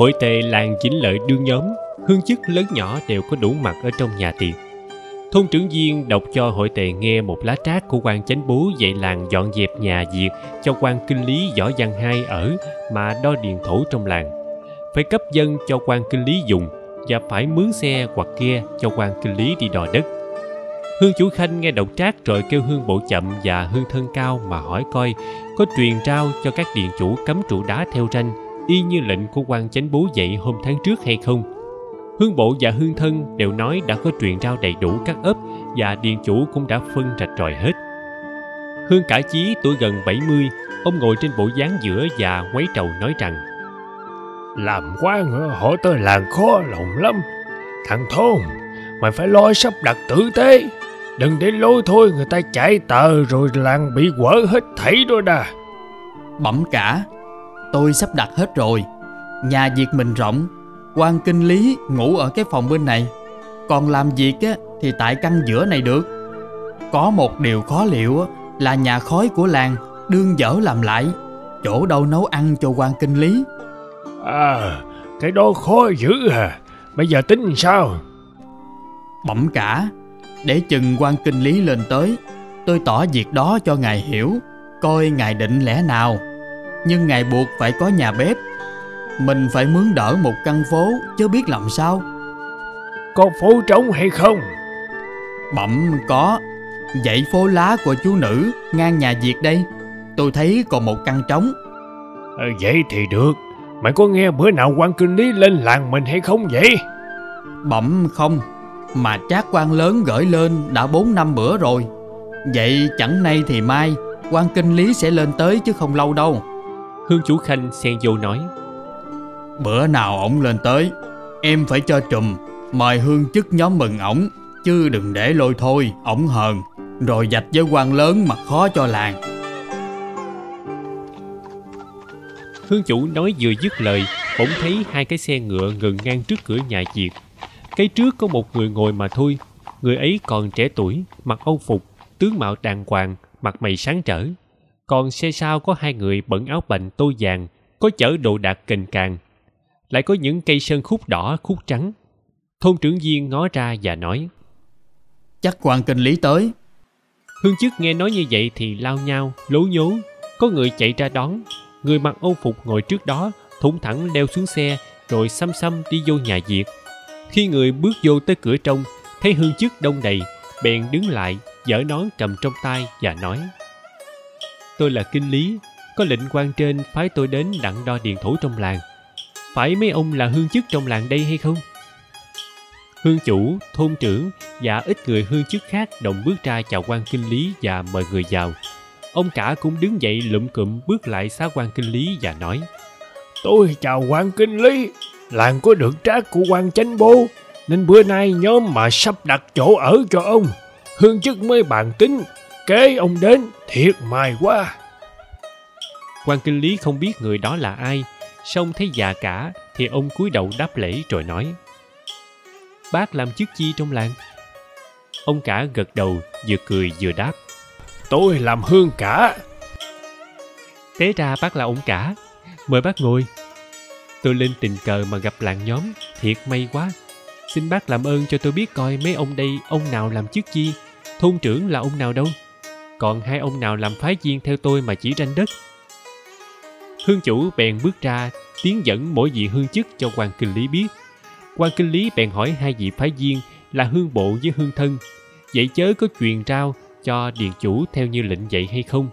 Hội tề làng chính lợi đương nhóm, hương chức lớn nhỏ đều có đủ mặt ở trong nhà tiệc. Thôn trưởng viên đọc cho hội tề nghe một lá trác của quan chánh bố dạy làng dọn dẹp nhà diệt cho quan kinh lý võ văn hai ở mà đo điền thổ trong làng. Phải cấp dân cho quan kinh lý dùng và phải mướn xe hoặc ghe cho quan kinh lý đi đò đất. Hương chủ khanh nghe đọc trác rồi kêu hương bộ chậm và hương thân cao mà hỏi coi có truyền trao cho các điện chủ cấm trụ đá theo ranh y như lệnh của quan chánh bố dạy hôm tháng trước hay không? Hương bộ và hương thân đều nói đã có truyền trao đầy đủ các ấp và điện chủ cũng đã phân rạch ròi hết. Hương cả chí tuổi gần 70 ông ngồi trên bộ dáng giữa và quấy trầu nói rằng làm quan họ tới làng khó lòng lắm. Thằng thôn mày phải lo sắp đặt tử tế. Đừng để lối thôi người ta chạy tờ rồi làng bị quở hết thảy đó đà. Bẩm cả tôi sắp đặt hết rồi. Nhà việc mình rộng. Quan kinh lý ngủ ở cái phòng bên này. Còn làm việc á, thì tại căn giữa này được. Có một điều khó liệu á, là nhà khói của làng đương dở làm lại. Chỗ đâu nấu ăn cho quan kinh lý? À cái đó khó dữ à. Bây giờ tính sao? Bẩm cả. Để chừng quan kinh lý lên tới tôi tỏ việc đó cho ngài hiểu coi ngài định lẽ nào nhưng ngài buộc phải có nhà bếp. Mình phải mướn đỡ một căn phố chứ biết làm sao. Có phố trống hay không? Bẩm có. Dãy phố lá của chú nữ ngang nhà việt đây. Tôi thấy còn một căn trống. À, vậy thì được. Mày có nghe bữa nào quan kinh lý lên làng mình hay không vậy? Bẩm không. Mà trác quan lớn gửi lên đã bốn năm bữa rồi. Vậy chẳng nay thì mai quan kinh lý sẽ lên tới chứ không lâu đâu hương chủ khanh xen vô nói. Bữa nào ổng lên tới em phải cho trùm mời hương chức nhóm mừng ổng chứ đừng để lôi thôi ổng hờn. Rồi dạch với quan lớn mà khó cho làng. Hương chủ nói vừa dứt lời bỗng thấy hai cái xe ngựa ngừng ngang trước cửa nhà diệt cái trước có một người ngồi mà thôi người ấy còn trẻ tuổi mặc âu phục tướng mạo đàng hoàng mặt mày sáng trở còn xe sau có hai người bận áo bành tô vàng có chở đồ đạc kềnh càng. Lại có những cây sơn khúc đỏ khúc trắng. Thôn trưởng viên ngó ra và nói chắc quan kinh lý tới. Hương chức nghe nói như vậy thì lao nhau lố nhố. Có người chạy ra đón. Người mặc âu phục ngồi trước đó thủng thẳng leo xuống xe rồi xăm xăm đi vô nhà diệt khi người bước vô tới cửa trong thấy hương chức đông đầy bèn đứng lại giở nón cầm trong tay và nói tôi là kinh lý, có lệnh quan trên phái tôi đến đặng đo điền thổ trong làng. Phải mấy ông là hương chức trong làng đây hay không? Hương chủ, thôn trưởng và ít người hương chức khác đồng bước ra chào quan kinh lý và mời người vào. Ông cả cũng đứng dậy lụm cụm bước lại xá quan kinh lý và nói, tôi chào quan kinh lý, làng có được trác của quan chánh bố, nên bữa nay nhóm mà sắp đặt chỗ ở cho ông. Hương chức mới bàn tính kế ông đến thiệt mài quá. Quan kinh lý không biết người đó là ai. Song thấy già cả thì ông cúi đầu đáp lễ rồi nói bác làm chức chi trong làng? Ông cả gật đầu vừa cười vừa đáp tôi làm hương cả. Té ra bác là ông cả. Mời bác ngồi. Tôi lên tình cờ mà gặp làng nhóm thiệt may quá. Xin bác làm ơn cho tôi biết coi mấy ông đây ông nào làm chức chi. Thôn trưởng là ông nào đâu còn hai ông nào làm phái viên theo tôi mà chỉ tranh đất? Hương chủ bèn bước ra, tiến dẫn mỗi vị hương chức cho quan kinh lý biết. Quan kinh lý bèn hỏi hai vị phái viên là hương bộ với hương thân. Vậy chớ có truyền trao cho điền chủ theo như lệnh dạy hay không?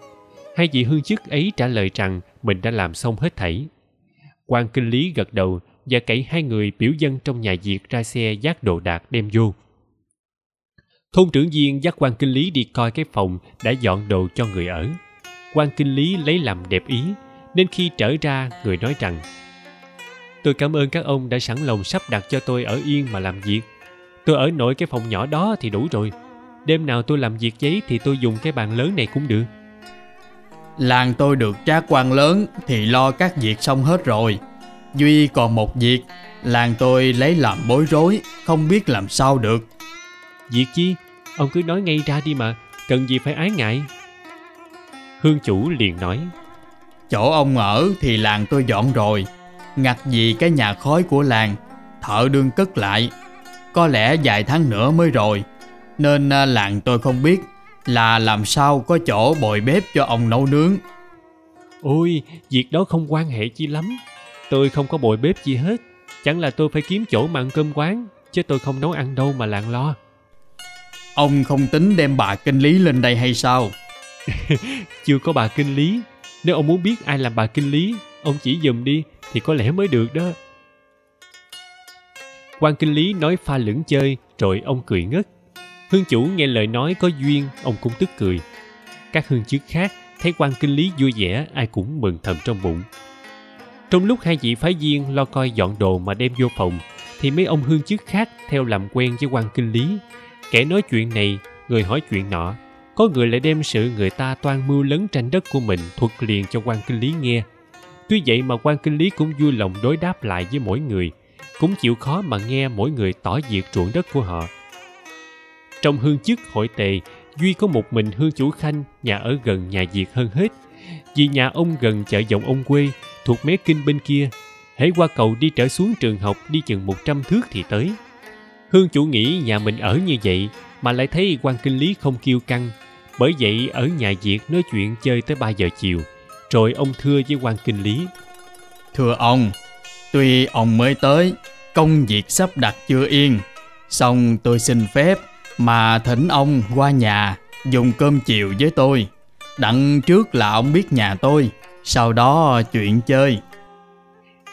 Hai vị hương chức ấy trả lời rằng mình đã làm xong hết thảy. Quan kinh lý gật đầu và cậy hai người biểu dân trong nhà diệt ra xe dắt đồ đạc đem vô thôn trưởng viên dắt quan kinh lý đi coi cái phòng đã dọn đồ cho người ở. Quan kinh lý lấy làm đẹp ý, nên khi trở ra, người nói rằng, tôi cảm ơn các ông đã sẵn lòng sắp đặt cho tôi ở yên mà làm việc. Tôi ở nội cái phòng nhỏ đó thì đủ rồi. Đêm nào tôi làm việc giấy thì tôi dùng cái bàn lớn này cũng được. Làng tôi được trá quan lớn thì lo các việc xong hết rồi. Duy còn một việc, làng tôi lấy làm bối rối, không biết làm sao được việc chi? Ông cứ nói ngay ra đi mà cần gì phải ái ngại. Hương chủ liền nói chỗ ông ở thì làng tôi dọn rồi ngặt vì cái nhà khói của làng thợ đương cất lại. Có lẽ vài tháng nữa mới rồi nên à, làng tôi không biết là làm sao có chỗ bồi bếp cho ông nấu nướng. Ôi việc đó không quan hệ chi lắm. Tôi không có bồi bếp gì hết. Chẳng là tôi phải kiếm chỗ mà ăn cơm quán chứ tôi không nấu ăn đâu mà làng lo ông không tính đem bà kinh lý lên đây hay sao? Chưa có bà kinh lý. Nếu ông muốn biết ai làm bà kinh lý, ông chỉ dùm đi, thì có lẽ mới được đó. Quan kinh lý nói pha lửng chơi, rồi ông cười ngất. Hương chủ nghe lời nói có duyên, ông cũng tức cười. Các hương chức khác, thấy quan kinh lý vui vẻ, ai cũng mừng thầm trong bụng. Trong lúc hai vị phái viên lo coi dọn đồ mà đem vô phòng, thì mấy ông hương chức khác theo làm quen với quan kinh lý kẻ nói chuyện này, người hỏi chuyện nọ, có người lại đem sự người ta toan mưu lấn tranh đất của mình thuật liền cho quan kinh lý nghe. Tuy vậy mà quan kinh lý cũng vui lòng đối đáp lại với mỗi người, cũng chịu khó mà nghe mỗi người tỏ diệt ruộng đất của họ. Trong hương chức hội tề, duy có một mình hương chủ khanh, nhà ở gần nhà diệt hơn hết. Vì nhà ông gần chợ dòng ông quê, thuộc mé kinh bên kia hễ qua cầu đi trở xuống trường học đi chừng một trăm thước thì tới hương chủ nghĩ nhà mình ở như vậy mà lại thấy quan kinh lý không kiêu căng. Bởi vậy ở nhà diệt nói chuyện chơi tới ba giờ chiều. Rồi ông thưa với quan kinh lý. Thưa ông tuy ông mới tới công việc sắp đặt chưa yên. Xong tôi xin phép mà thỉnh ông qua nhà dùng cơm chiều với tôi. Đặng trước là ông biết nhà tôi sau đó chuyện chơi.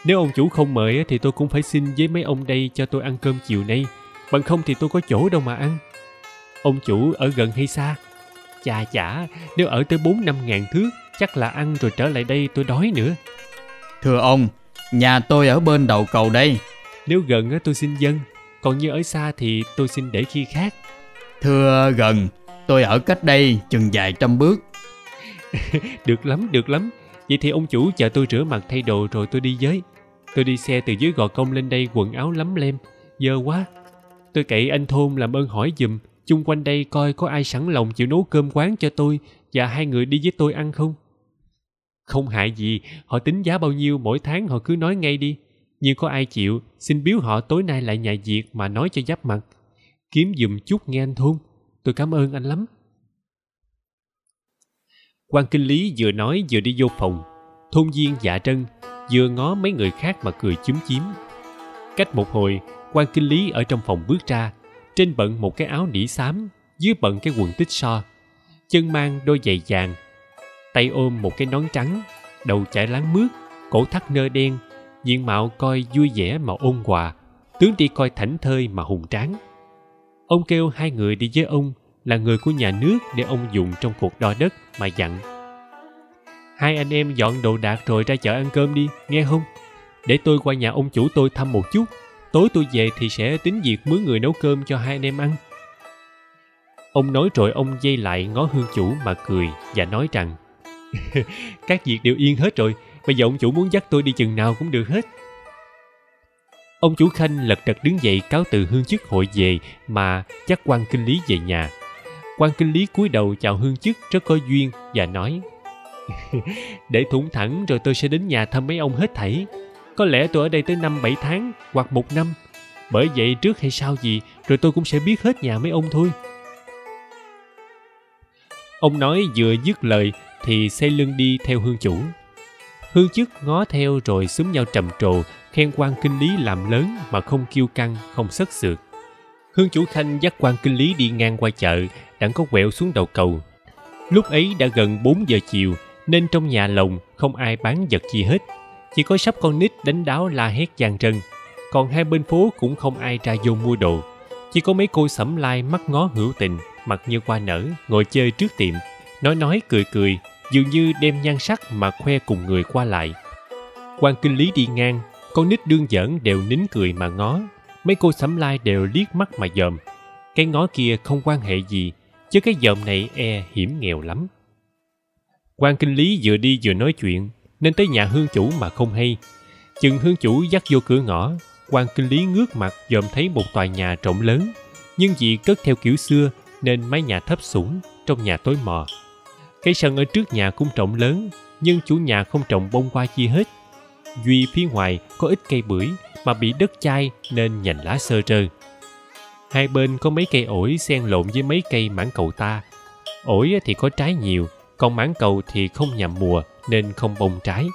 Nếu ông chủ không mời thì tôi cũng phải xin với mấy ông đây cho tôi ăn cơm chiều nay bằng không thì tôi có chỗ đâu mà ăn. Ông chủ ở gần hay xa? Chà chả nếu ở tới bốn năm ngàn thước chắc là ăn rồi trở lại đây tôi đói nữa. Thưa ông nhà tôi ở bên đầu cầu đây. Nếu gần tôi xin dân. Còn như ở xa thì tôi xin để khi khác. Thưa gần tôi ở cách đây chừng vài trăm bước. Được lắm được lắm. Vậy thì ông chủ chờ tôi rửa mặt thay đồ rồi tôi đi với. Tôi đi xe từ dưới gò công lên đây quần áo lắm lem. Dơ quá tôi cậy anh thôn làm ơn hỏi giùm, chung quanh đây coi có ai sẵn lòng chịu nấu cơm quán cho tôi và hai người đi với tôi ăn không? Không hại gì, họ tính giá bao nhiêu mỗi tháng họ cứ nói ngay đi. Nhưng có ai chịu, xin biếu họ tối nay lại nhà diệt mà nói cho giáp mặt. Kiếm giùm chút nghe anh thôn, tôi cảm ơn anh lắm. Quan kinh lý vừa nói vừa đi vô phòng. Thôn viên dạ trân vừa ngó mấy người khác mà cười chúm chím. Cách một hồi quan kinh lý ở trong phòng bước ra, trên bận một cái áo nỉ xám, dưới bận cái quần tích so. Chân mang đôi giày vàng, tay ôm một cái nón trắng, đầu chải láng mướt, cổ thắt nơ đen, diện mạo coi vui vẻ mà ôn hòa, tướng đi coi thảnh thơi mà hùng tráng. Ông kêu hai người đi với ông, là người của nhà nước để ông dùng trong cuộc đo đất mà dặn. Hai anh em dọn đồ đạc rồi ra chợ ăn cơm đi, nghe không? Để tôi qua nhà ông chủ tôi thăm một chút tối tôi về thì sẽ tính việc mướn người nấu cơm cho hai anh em ăn. Ông nói rồi ông dây lại ngó hương chủ mà cười và nói rằng, các việc đều yên hết rồi, bây giờ ông chủ muốn dắt tôi đi chừng nào cũng được hết. Ông chủ khanh lật đật đứng dậy cáo từ hương chức hội về mà dắt quan kinh lý về nhà. Quan kinh lý cúi đầu chào hương chức rất có duyên và nói, để thủng thẳng rồi tôi sẽ đến nhà thăm mấy ông hết thảy có lẽ tôi ở đây tới năm bảy tháng hoặc một năm. Bởi vậy trước hay sau gì, rồi tôi cũng sẽ biết hết nhà mấy ông thôi. Ông nói vừa dứt lời thì xây lưng đi theo hương chủ. Hương chức ngó theo rồi xúm nhau trầm trồ, khen quan kinh lý làm lớn mà không kiêu căng, không sất sượt. Hương chủ khanh dắt quan kinh lý đi ngang qua chợ, đặng có quẹo xuống đầu cầu. Lúc ấy đã gần 4 giờ chiều, nên trong nhà lồng không ai bán vật gì hết chỉ có sắp con nít đánh đáo la hét dàn trần, còn hai bên phố cũng không ai ra vô mua đồ. Chỉ có mấy cô sẩm lai mắt ngó hữu tình, mặt như qua nở, ngồi chơi trước tiệm. Nói nói cười cười, dường như đem nhan sắc mà khoe cùng người qua lại. Quan kinh lý đi ngang, con nít đương giỡn đều nín cười mà ngó. Mấy cô sẩm lai đều liếc mắt mà dòm. Cái ngó kia không quan hệ gì, chứ cái dòm này e hiểm nghèo lắm. Quan kinh lý vừa đi vừa nói chuyện nên tới nhà hương chủ mà không hay. Chừng hương chủ dắt vô cửa ngõ quan kinh lý ngước mặt dòm thấy một tòa nhà rộng lớn, nhưng vì cất theo kiểu xưa nên mái nhà thấp sủng trong nhà tối mò. Cây sân ở trước nhà cũng rộng lớn, nhưng chủ nhà không trồng bông hoa chi hết. Duy phía ngoài có ít cây bưởi mà bị đất chai nên nhành lá sơ trơ. Hai bên có mấy cây ổi xen lộn với mấy cây mãng cầu ta. Ổi thì có trái nhiều, còn mãng cầu thì không nhằm mùa nên không bông trái.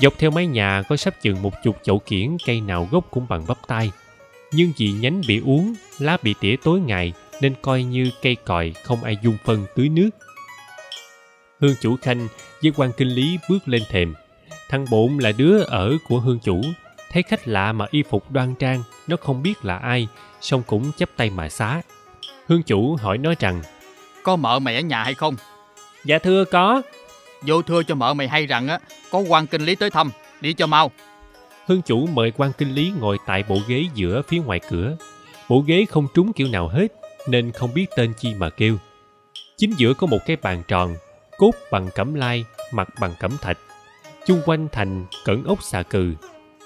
Dọc theo mái nhà có sắp chừng một chục chậu kiển cây nào gốc cũng bằng bắp tay nhưng vì nhánh bị uống lá bị tỉa tối ngày nên coi như cây còi không ai dung phân tưới nước. Hương chủ khanh với quan kinh lý bước lên thềm. Thằng bộn là đứa ở của hương chủ. Thấy khách lạ mà y phục đoan trang nó không biết là ai song cũng chấp tay mà xá. Hương chủ hỏi nó rằng Có mợ mày ở nhà hay không? dạ thưa có Vô thưa cho mợ mày hay rằng á, Có quan kinh lý tới thăm, Đi cho mau. Hương chủ mời quan kinh lý ngồi tại bộ ghế giữa phía ngoài cửa. Bộ ghế không trúng kiểu nào hết, nên không biết tên chi mà kêu. Chính giữa có một cái bàn tròn, cốt bằng cẩm lai, mặt bằng cẩm thạch. Chung quanh thành cẩn ốc xà cừ.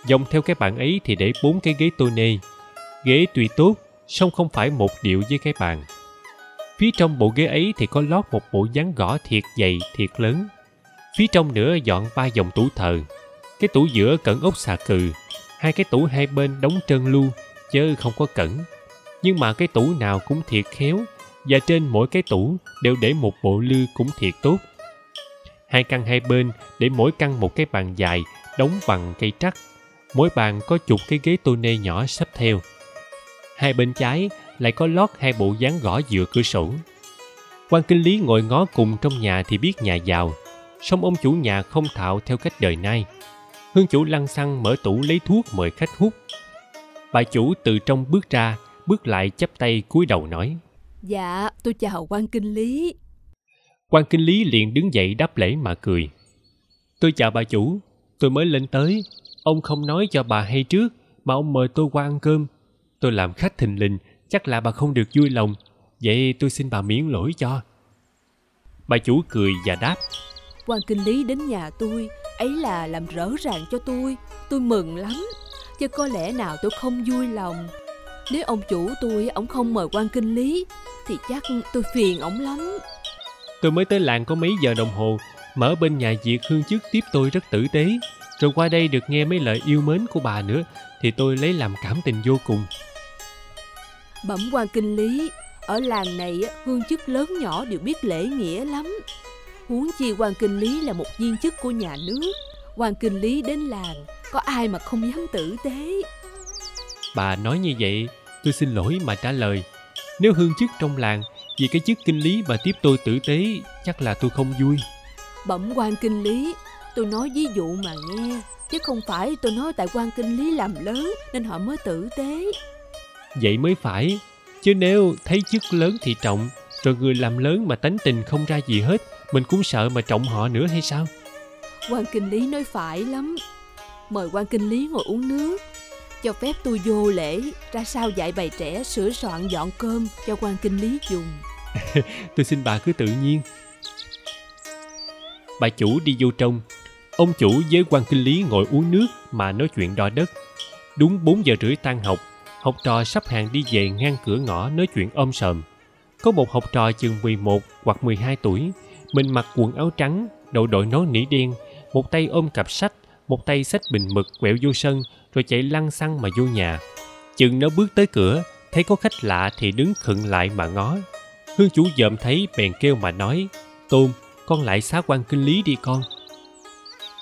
Dòng theo cái bàn ấy thì để bốn cái ghế tô nê. Ghế tuy tốt, song không phải một điệu với cái bàn. Phía trong bộ ghế ấy thì có lót một bộ dáng gõ thiệt dày, thiệt lớn phía trong nữa dọn ba dòng tủ thờ. Cái tủ giữa cẩn ốc xà cừ. Hai cái tủ hai bên đóng trơn lu, chớ không có cẩn. Nhưng mà cái tủ nào cũng thiệt khéo, và trên mỗi cái tủ đều để một bộ lư cũng thiệt tốt. Hai căn hai bên để mỗi căn một cái bàn dài, đóng bằng cây trắc. Mỗi bàn có chục cái ghế tô nê nhỏ sắp theo. Hai bên trái lại có lót hai bộ dáng gõ dựa cửa sổ. Quan kinh lý ngồi ngó cùng trong nhà thì biết nhà giàu song ông chủ nhà không thạo theo cách đời nay. Hương chủ lăng xăng mở tủ lấy thuốc mời khách hút. Bà chủ từ trong bước ra bước lại chắp tay cúi đầu nói. Dạ, tôi chào quan kinh lý. quan kinh lý liền đứng dậy đáp lễ mà cười. Tôi chào bà chủ tôi mới lên tới. Ông không nói cho bà hay trước mà ông mời tôi qua ăn cơm. Tôi làm khách thình lình chắc là bà không được vui lòng. Vậy tôi xin bà miễn lỗi cho. Bà chủ cười và đáp Quan kinh lý đến nhà tôi, ấy là làm rỡ ràng cho tôi. Tôi mừng lắm. Chứ có lẽ nào tôi không vui lòng. Nếu ông chủ tôi, ông không mời quan kinh lý, thì chắc tôi phiền ổng lắm. tôi mới tới làng có mấy giờ đồng hồ mở bên nhà diệt hương trước tiếp tôi rất tử tế rồi qua đây được nghe mấy lời yêu mến của bà nữa thì tôi lấy làm cảm tình vô cùng Bẩm quan kinh lý, ở làng này hương chức lớn nhỏ đều biết lễ nghĩa lắm. Huống chi quan kinh lý là một viên chức của nhà nước. Quan kinh lý đến làng, có ai mà không dám tử tế. bà nói như vậy tôi xin lỗi mà trả lời nếu hương chức trong làng vì cái chức kinh lý mà tiếp tôi tử tế chắc là tôi không vui Bẩm quan kinh lý, tôi nói ví dụ mà nghe, chứ không phải tôi nói tại quan kinh lý làm lớn nên họ mới tử tế. vậy mới phải chứ nếu thấy chức lớn thì trọng rồi người làm lớn mà tánh tình không ra gì hết mình cũng sợ mà trọng họ nữa hay sao Quan kinh lý nói phải lắm. Mời quan kinh lý ngồi uống nước. Cho phép tôi vô lễ, ra sao dạy bày trẻ sửa soạn dọn cơm cho quan kinh lý dùng. tôi xin bà cứ tự nhiên bà chủ đi vô trong ông chủ với quan kinh lý ngồi uống nước mà nói chuyện đo đất đúng 4 giờ rưỡi tan học học trò sắp hàng đi về ngang cửa ngõ nói chuyện ôm sòm có một học trò chừng 11 hoặc 12 tuổi mình mặc quần áo trắng đầu đội nón nỉ đen, một tay ôm cặp sách, một tay xách bình mực quẹo vô sân, rồi chạy lăn xăng mà vô nhà. Chừng nó bước tới cửa, thấy có khách lạ thì đứng khựng lại mà ngó. Hương chủ dòm thấy, bèn kêu mà nói, tôn, con lại xá quan kinh lý đi con.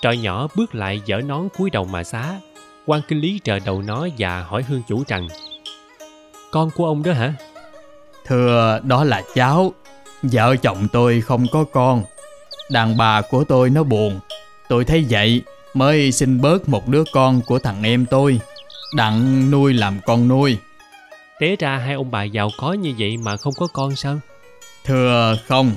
Trò nhỏ bước lại dở nón cúi đầu mà xá. Quan kinh lý trợ đầu nó và hỏi hương chủ rằng, con của ông đó hả? Thưa, đó là cháu. Vợ chồng tôi không có con. Đàn bà của tôi nó buồn. Tôi thấy vậy Mới xin bớt một đứa con của thằng em tôi. Đặng nuôi làm con nuôi. Té ra hai ông bà giàu có như vậy mà không có con sao? Thưa không.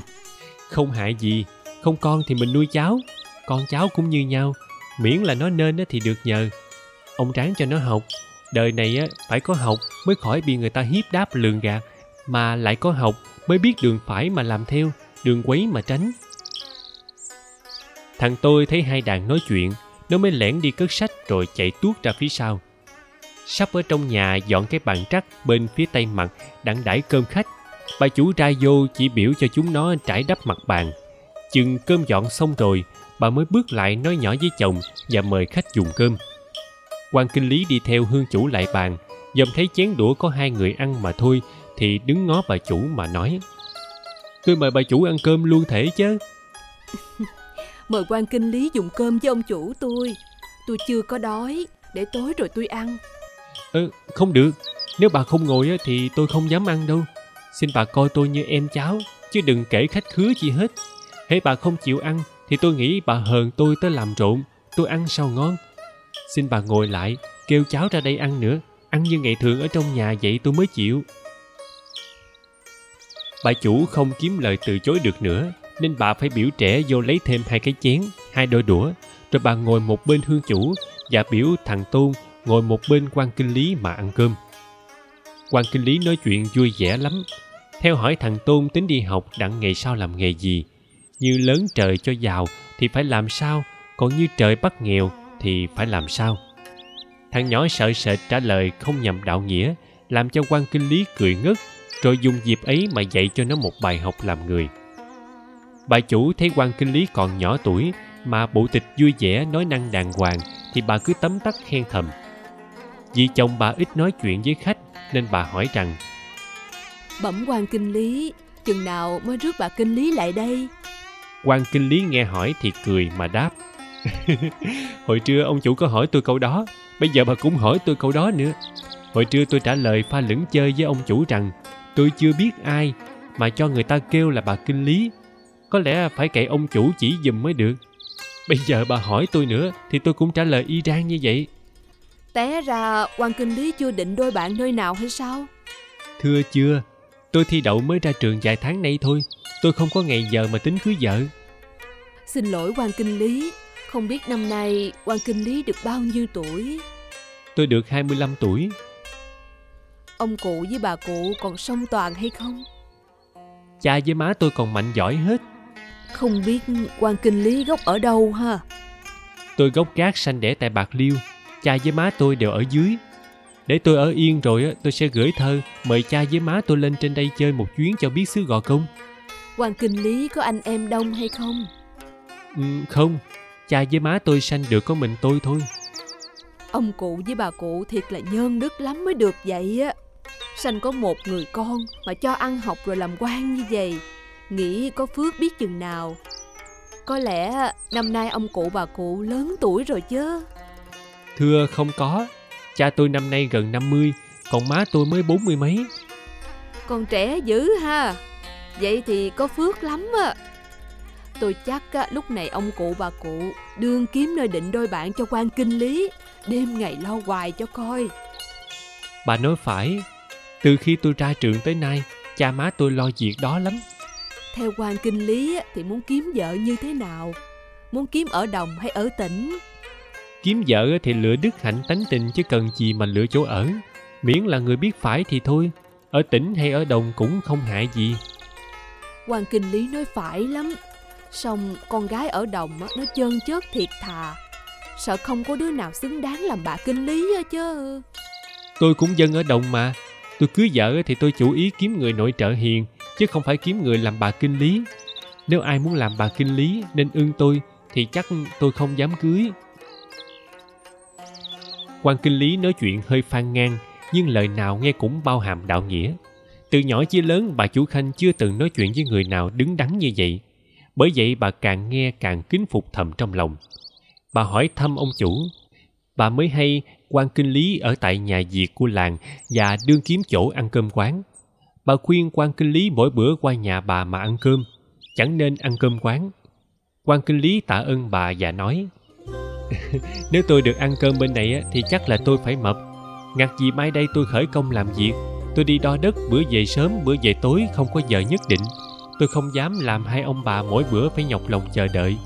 Không hại gì. Không con thì mình nuôi cháu. Con cháu cũng như nhau. Miễn là nó nên thì được nhờ. Ông ráng cho nó học. Đời này á phải có học mới khỏi bị người ta hiếp đáp lường gạt mà lại có học mới biết đường phải mà làm theo, đường quấy mà tránh. Thằng tôi thấy hai đàn nói chuyện, nó mới lẻn đi cất sách rồi chạy tuốt ra phía sau. Sắp ở trong nhà, dọn cái bàn trắc bên phía tây mặt, đặng đãi cơm khách. Bà chủ ra vô chỉ biểu cho chúng nó trải đắp mặt bàn. Chừng cơm dọn xong rồi, bà mới bước lại nói nhỏ với chồng và mời khách dùng cơm. Quan kinh lý đi theo hương chủ lại bàn, dòm thấy chén đũa có hai người ăn mà thôi thì đứng ngó bà chủ mà nói tôi mời bà chủ ăn cơm luôn thể chứ Mời quan kinh lý dùng cơm với ông chủ tôi Tôi chưa có đói Để tối rồi tôi ăn Ờ, không được. Nếu bà không ngồi thì tôi không dám ăn đâu. Xin bà coi tôi như em cháu, chứ đừng kể khách khứa gì hết. Hễ bà không chịu ăn, thì tôi nghĩ bà hờn tôi tới làm trộn. Tôi ăn sao ngon. Xin bà ngồi lại, kêu cháu ra đây ăn nữa. Ăn như ngày thường ở trong nhà vậy tôi mới chịu. Bà chủ không kiếm lời từ chối được nữa, nên bà phải biểu trẻ vô lấy thêm hai cái chén, hai đôi đũa, rồi bà ngồi một bên hương chủ và biểu thằng Tôn ngồi một bên quan kinh lý mà ăn cơm. Quan kinh lý nói chuyện vui vẻ lắm. Theo hỏi thằng Tôn tính đi học đặng ngày sau làm nghề gì. Như lớn trời cho giàu thì phải làm sao, còn như trời bắt nghèo thì phải làm sao. Thằng nhỏ sợ sệt trả lời không nhằm đạo nghĩa, làm cho quan kinh lý cười ngất, rồi dùng dịp ấy mà dạy cho nó một bài học làm người. Bà chủ thấy quan kinh lý còn nhỏ tuổi mà bộ tịch vui vẻ nói năng đàng hoàng thì bà cứ tấm tắc khen thầm. Vì chồng bà ít nói chuyện với khách nên bà hỏi rằng Bẩm quan kinh lý Chừng nào mới rước bà kinh lý lại đây? Quan kinh lý nghe hỏi thì cười mà đáp hồi trưa ông chủ có hỏi tôi câu đó bây giờ bà cũng hỏi tôi câu đó nữa. Hồi trưa tôi trả lời pha lửng chơi với ông chủ rằng tôi chưa biết ai mà cho người ta kêu là bà kinh lý. Có lẽ phải cậy ông chủ chỉ giùm mới được. Bây giờ bà hỏi tôi nữa thì tôi cũng trả lời y chang như vậy. Té ra quan kinh lý chưa định đôi bạn nơi nào hay sao? Thưa chưa Tôi thi đậu mới ra trường vài tháng nay thôi. Tôi không có ngày giờ mà tính cưới vợ. Xin lỗi quan kinh lý. Không biết năm nay quan kinh lý được bao nhiêu tuổi? Tôi được 25 tuổi Ông cụ với bà cụ còn song toàn hay không? Cha với má tôi còn mạnh giỏi hết. Không biết quan kinh lý gốc ở đâu ha? Tôi gốc gác sanh đẻ tại Bạc Liêu. Cha với má tôi đều ở dưới. Để tôi ở yên rồi tôi sẽ gửi thơ mời cha với má tôi lên trên đây chơi một chuyến cho biết xứ gò công. Quan kinh lý có anh em đông hay không? Ừ, không. Cha với má tôi sanh được có mình tôi thôi. Ông cụ với bà cụ thiệt là nhân đức lắm mới được vậy á sanh có một người con mà cho ăn học rồi làm quan như vậy nghĩ có phước biết chừng nào có lẽ năm nay ông cụ bà cụ lớn tuổi rồi chứ Thưa không có, cha tôi năm nay gần 50, còn má tôi mới bốn mươi mấy. Còn trẻ dữ ha, vậy thì có phước lắm á. Tôi chắc á, lúc này ông cụ bà cụ đương kiếm nơi định đôi bạn cho quan kinh lý, đêm ngày lo hoài cho coi. Bà nói phải, từ khi tôi ra trường tới nay, cha má tôi lo việc đó lắm. Theo quan kinh lý thì muốn kiếm vợ như thế nào? Muốn kiếm ở đồng hay ở tỉnh? Kiếm vợ thì lựa đức hạnh tánh tình chứ cần gì mà lựa chỗ ở. Miễn là người biết phải thì thôi. Ở tỉnh hay ở đồng cũng không hại gì. Hoàng Kinh Lý nói phải lắm. Xong con gái ở đồng nó chân chớt thiệt thà. Sợ không có đứa nào xứng đáng làm bà Kinh Lý chứ. Tôi cũng dân ở đồng mà. Tôi cưới vợ thì tôi chủ ý kiếm người nội trợ hiền, chứ không phải kiếm người làm bà kinh lý. Nếu ai muốn làm bà kinh lý nên ưng tôi, thì chắc tôi không dám cưới. Quan kinh lý nói chuyện hơi phan ngang, nhưng lời nào nghe cũng bao hàm đạo nghĩa. Từ nhỏ chí lớn, bà chủ khanh chưa từng nói chuyện với người nào đứng đắn như vậy. Bởi vậy bà càng nghe càng kính phục thầm trong lòng. Bà hỏi thăm ông chủ bà mới hay quan kinh lý ở tại nhà diệt của làng và đương kiếm chỗ ăn cơm quán. Bà khuyên quan kinh lý mỗi bữa qua nhà bà mà ăn cơm, chẳng nên ăn cơm quán. Quan kinh lý tạ ơn bà và nói, Nếu tôi được ăn cơm bên này thì chắc là tôi phải mập. Ngặt gì mai đây tôi khởi công làm việc. Tôi đi đo đất, bữa về sớm, bữa về tối, không có giờ nhất định. Tôi không dám làm hai ông bà mỗi bữa phải nhọc lòng chờ đợi.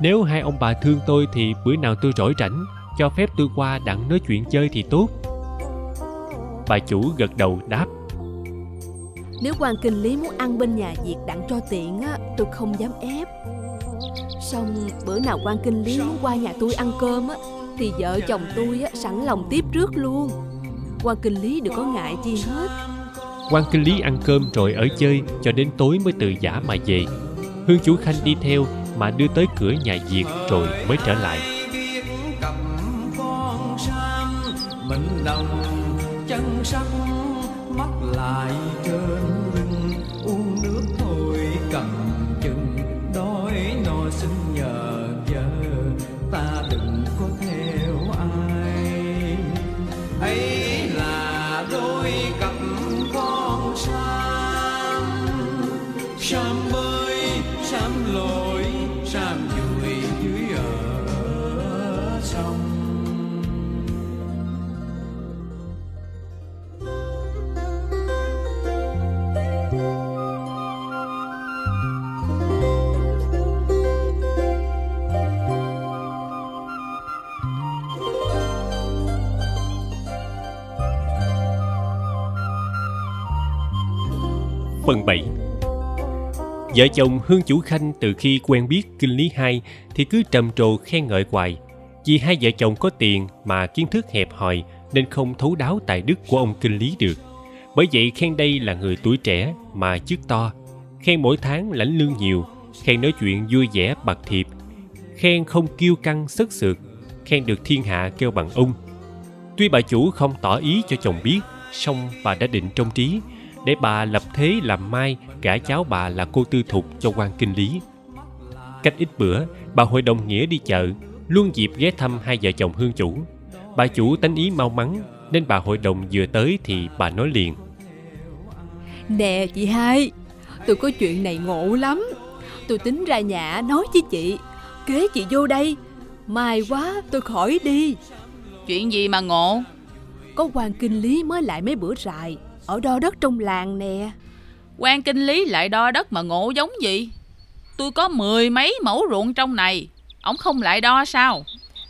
Nếu hai ông bà thương tôi thì bữa nào tôi rỗi rảnh cho phép tôi qua đặng nói chuyện chơi thì tốt. Bà chủ gật đầu đáp. Nếu quan kinh lý muốn ăn bên nhà việc đặng cho tiện á Tôi không dám ép. Xong bữa nào quan kinh lý muốn qua nhà tôi ăn cơm á Thì vợ chồng tôi á, sẵn lòng tiếp trước luôn. Quan kinh lý đừng có ngại chi hết. Quan kinh lý ăn cơm rồi ở chơi cho đến tối mới từ giả mà về. Hương chủ khanh đi theo mà đưa tới cửa nhà Diệt rồi mới trở lại. Mắt Vợ chồng Hương Chủ Khanh từ khi quen biết kinh lý hai thì cứ trầm trồ khen ngợi hoài. Vì hai vợ chồng có tiền mà kiến thức hẹp hòi nên không thấu đáo tài đức của ông kinh lý được. Bởi vậy khen đây là người tuổi trẻ mà chức to. Khen mỗi tháng lãnh lương nhiều, khen nói chuyện vui vẻ bạc thiệp, khen không kiêu căng sức sượt, khen được thiên hạ kêu bằng ung. Tuy bà chủ không tỏ ý cho chồng biết, song bà đã định trong trí để bà lập thế làm mai gả cháu bà là cô tư thục cho quan kinh lý. Cách ít bữa, bà hội đồng nghĩa đi chợ, luôn dịp ghé thăm hai vợ chồng hương chủ. Bà chủ tánh ý mau mắn, nên bà hội đồng vừa tới thì bà nói liền. Nè chị hai, tôi có chuyện này ngộ lắm. Tôi tính ra nhà nói với chị, kế chị vô đây. May quá tôi khỏi đi. Chuyện gì mà ngộ Có quan kinh lý mới lại mấy bữa rài, ở đo đất trong làng nè. quan kinh lý lại đo đất mà ngộ giống gì Tôi có mười mấy mẫu ruộng trong này Ông không lại đo sao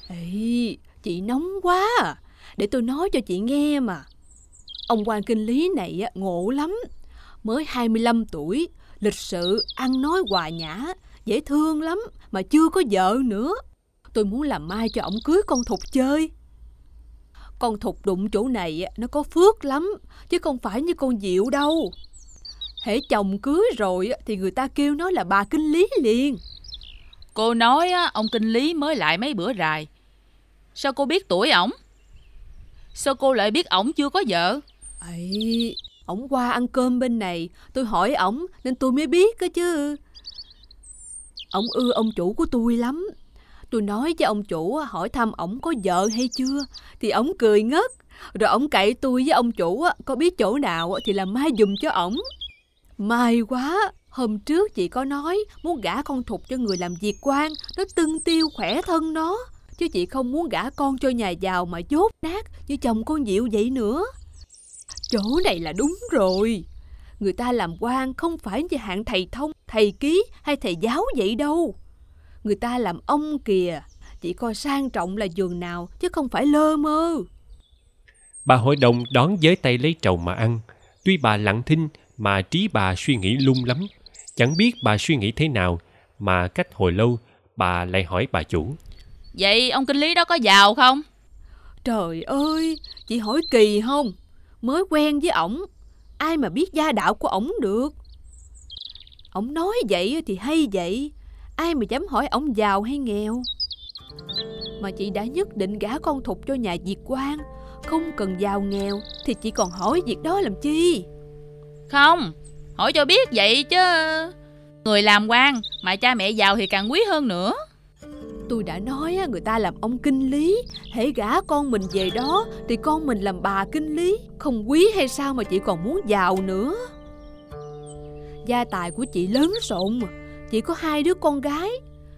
Ê, chị nóng quá à. Để tôi nói cho chị nghe mà. Ông quan kinh lý này á, ngộ lắm. Mới 25 tuổi, lịch sự, ăn nói hòa nhã, dễ thương lắm, mà chưa có vợ nữa. Tôi muốn làm mai cho ổng cưới con thục chơi. Con thục đụng chỗ này á, nó có phước lắm, chứ không phải như con diệu đâu. Hễ chồng cưới rồi á, thì người ta kêu nó là bà kinh lý liền. Cô nói á, ông kinh lý mới lại mấy bữa rài. Sao cô biết tuổi ổng? Sao cô lại biết ổng chưa có vợ? Ấy ổng qua ăn cơm bên này tôi hỏi ổng nên tôi mới biết cơ chứ. Ổng ưa ông chủ của tôi lắm tôi nói với ông chủ hỏi thăm ổng có vợ hay chưa thì ổng cười ngất rồi ổng cậy tôi với ông chủ có biết chỗ nào thì làm mai dùm cho ổng may quá hôm trước chị có nói muốn gả con thục cho người làm việc quan nó tưng tiêu khỏe thân nó chứ chị không muốn gả con cho nhà giàu mà dốt nát như chồng con diệu vậy nữa Chỗ này là đúng rồi. Người ta làm quan không phải như hạng thầy thông, thầy ký hay thầy giáo vậy đâu. Người ta làm ông kìa, chỉ coi sang trọng là giường nào chứ không phải lơ mơ. Bà hội đồng đón với tay lấy trầu mà ăn. Tuy bà lặng thinh mà trí bà suy nghĩ lung lắm. Chẳng biết bà suy nghĩ thế nào mà cách hồi lâu bà lại hỏi bà chủ. Vậy ông kinh lý đó có giàu không Trời ơi, chị hỏi kỳ không? Mới quen với ổng, ai mà biết gia đạo của ổng được. Ổng nói vậy thì hay vậy, ai mà dám hỏi ổng giàu hay nghèo. Mà chị đã nhất định gả con thục cho nhà diệt quan, không cần giàu nghèo thì chị còn hỏi việc đó làm chi? Không Hỏi cho biết vậy chứ. Người làm quan mà cha mẹ giàu thì càng quý hơn nữa. Tôi đã nói á, người ta làm ông kinh lý. Hễ gả con mình về đó Thì con mình làm bà kinh lý. Không quý hay sao mà chị còn muốn giàu nữa? Gia tài của chị lớn rộn mà Chị có hai đứa con gái.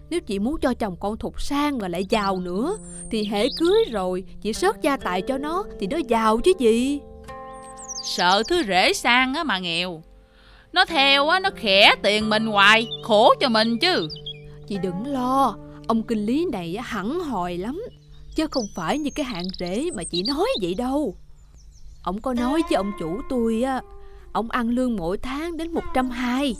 Nếu chị muốn cho chồng con thục sang mà lại giàu nữa Thì hễ cưới rồi Chị sớt gia tài cho nó Thì nó giàu chứ gì. Sợ thứ rễ sang á mà nghèo. Nó theo á nó khẽ tiền mình hoài Khổ cho mình chứ. Chị đừng lo Ông kinh lý này á, hẳn hòi lắm Chứ không phải như cái hạng rễ mà chị nói vậy đâu. Ông có nói với ông chủ tôi á Ông ăn lương mỗi tháng đến 120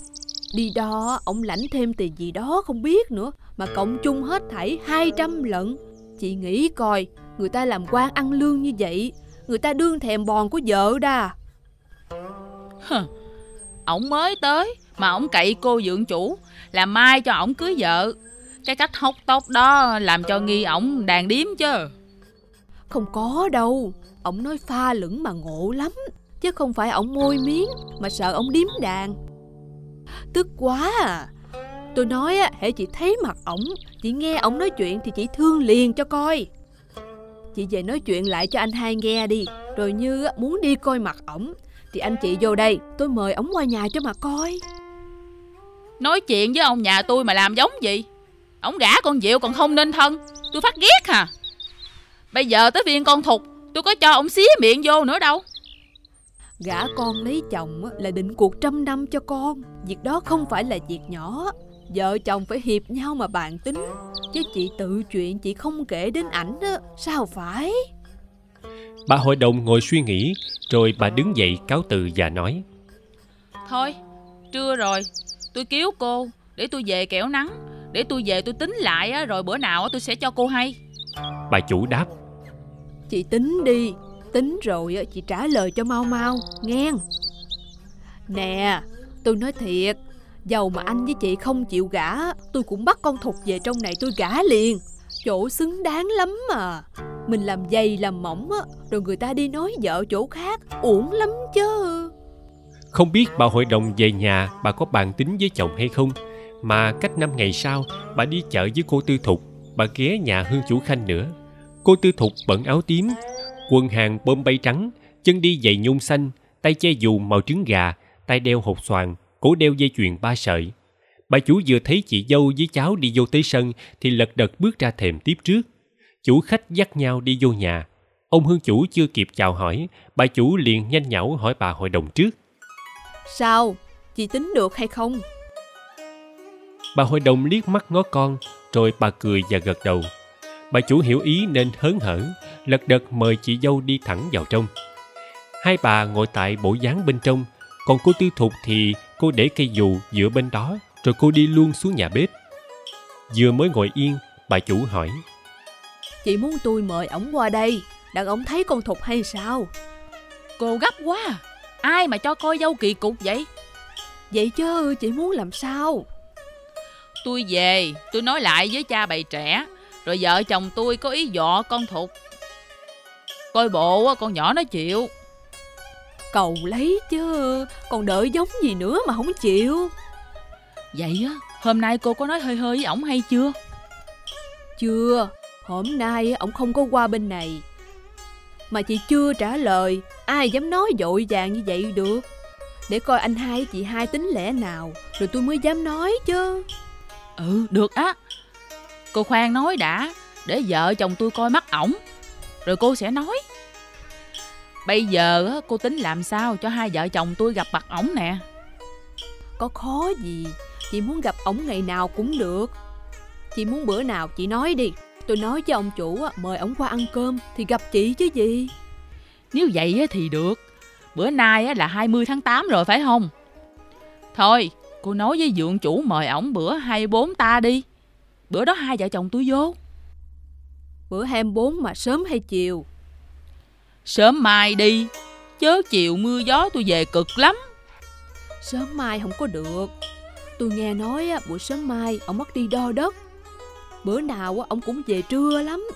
Đi đo ông lãnh thêm tiền gì đó không biết nữa Mà cộng chung hết thảy 200 lận. Chị nghĩ coi Người ta làm quan ăn lương như vậy Người ta đương thèm bòn của vợ đà. Ổng mới tới Mà ổng cậy cô dưỡng chủ Là mai cho ổng cưới vợ. Cái cách hốc tóc đó làm cho nghi ổng đàn điếm chứ. Không có đâu Ổng nói pha lửng mà ngộ lắm Chứ không phải ổng môi miếng Mà sợ ổng điếm đàn Tức quá à. Tôi nói á, hễ chị thấy mặt ổng Chị nghe ổng nói chuyện thì chị thương liền cho coi. Chị về nói chuyện lại cho anh hai nghe đi Rồi như á, muốn đi coi mặt ổng Thì anh chị vô đây Tôi mời ổng qua nhà cho mà coi. Nói chuyện với ông nhà tôi mà làm giống gì? Ổng gả con Diệu còn không nên thân Tôi phát ghét hà Bây giờ tới viên con thục Tôi có cho ổng xía miệng vô nữa đâu. Gả con lấy chồng á, là định cuộc trăm năm cho con. Việc đó không phải là việc nhỏ. Vợ chồng phải hiệp nhau mà bàn tính. Chứ chị tự chuyện chị không kể đến ảnh á. Sao phải? Bà hội đồng ngồi suy nghĩ, rồi bà đứng dậy cáo từ và nói. Thôi trưa rồi. Tôi cứu cô Để tôi về kẻo nắng. Để tôi về tôi tính lại á, Rồi bữa nào tôi sẽ cho cô hay. Bà chủ đáp. Chị tính đi Tính rồi chị trả lời cho mau mau, Nghe. Nè, Tôi nói thiệt, Dầu mà anh với chị không chịu gả, Tôi cũng bắt con thục về trong này tôi gả liền. Chỗ xứng đáng lắm mà. Mình làm dày làm mỏng á, Rồi người ta đi nói vợ chỗ khác, Uổng lắm chứ. Không biết bà hội đồng về nhà bà có bàn tính với chồng hay không, Mà cách năm ngày sau bà đi chợ với cô Tư Thục, Bà ghé nhà hương chủ Khanh nữa. Cô Tư Thục bận áo tím Quần hàng bơm bay trắng Chân đi giày nhung xanh Tay che dù màu trứng gà Tay đeo hột xoàn Cổ đeo dây chuyền ba sợi. Bà chủ vừa thấy chị dâu với cháu đi vô tới sân Thì lật đật bước ra thềm tiếp trước. Chủ khách dắt nhau đi vô nhà. Ông hương chủ chưa kịp chào hỏi Bà chủ liền nhanh nhảu hỏi bà hội đồng trước. Sao? Chị tính được hay không? Bà hội đồng liếc mắt ngó con, rồi bà cười và gật đầu. Bà chủ hiểu ý nên hớn hở, lật đật mời chị dâu đi thẳng vào trong. Hai bà ngồi tại bộ dáng bên trong, còn cô tư thục thì cô để cây dù giữa bên đó, rồi cô đi luôn xuống nhà bếp. Vừa mới ngồi yên, bà chủ hỏi. Chị muốn tôi mời ổng qua đây Đặng ổng thấy con thục hay sao Cô gấp quá à. Ai mà cho coi dâu kỳ cục vậy Vậy chứ chị muốn làm sao Tôi về Tôi nói lại với cha bày trẻ Rồi vợ chồng tôi có ý dọ con thục Coi bộ á, con nhỏ nó chịu. Cầu lấy chứ Còn đợi giống gì nữa mà không chịu. Vậy á Hôm nay cô có nói hơi hơi với ổng hay chưa? Chưa Hôm nay ổng không có qua bên này. Mà chị chưa trả lời Ai dám nói dội vàng như vậy được. Để coi anh hai chị hai tính lẽ nào Rồi tôi mới dám nói chứ. Ừ được á. Cô khoan nói đã Để vợ chồng tôi coi mắt ổng Rồi cô sẽ nói. Bây giờ á, cô tính làm sao cho hai vợ chồng tôi gặp mặt ổng nè? Có khó gì Chị muốn gặp ổng ngày nào cũng được. Chị muốn bữa nào chị nói đi. Tôi nói với ông chủ mời ổng qua ăn cơm Thì gặp chị chứ gì. Nếu vậy á, thì được. Bữa nay á, là 20 tháng 8 rồi phải không? Thôi cô nói với dượng chủ mời ổng bữa 24 ta đi. Bữa đó hai vợ chồng tôi vô Bữa 24 mà sớm hay chiều? Sớm mai đi Chớ chiều mưa gió tôi về cực lắm. Sớm mai không có được. Tôi nghe nói á, buổi sớm mai ông mất đi đo đất. Bữa nào á, ông cũng về trưa lắm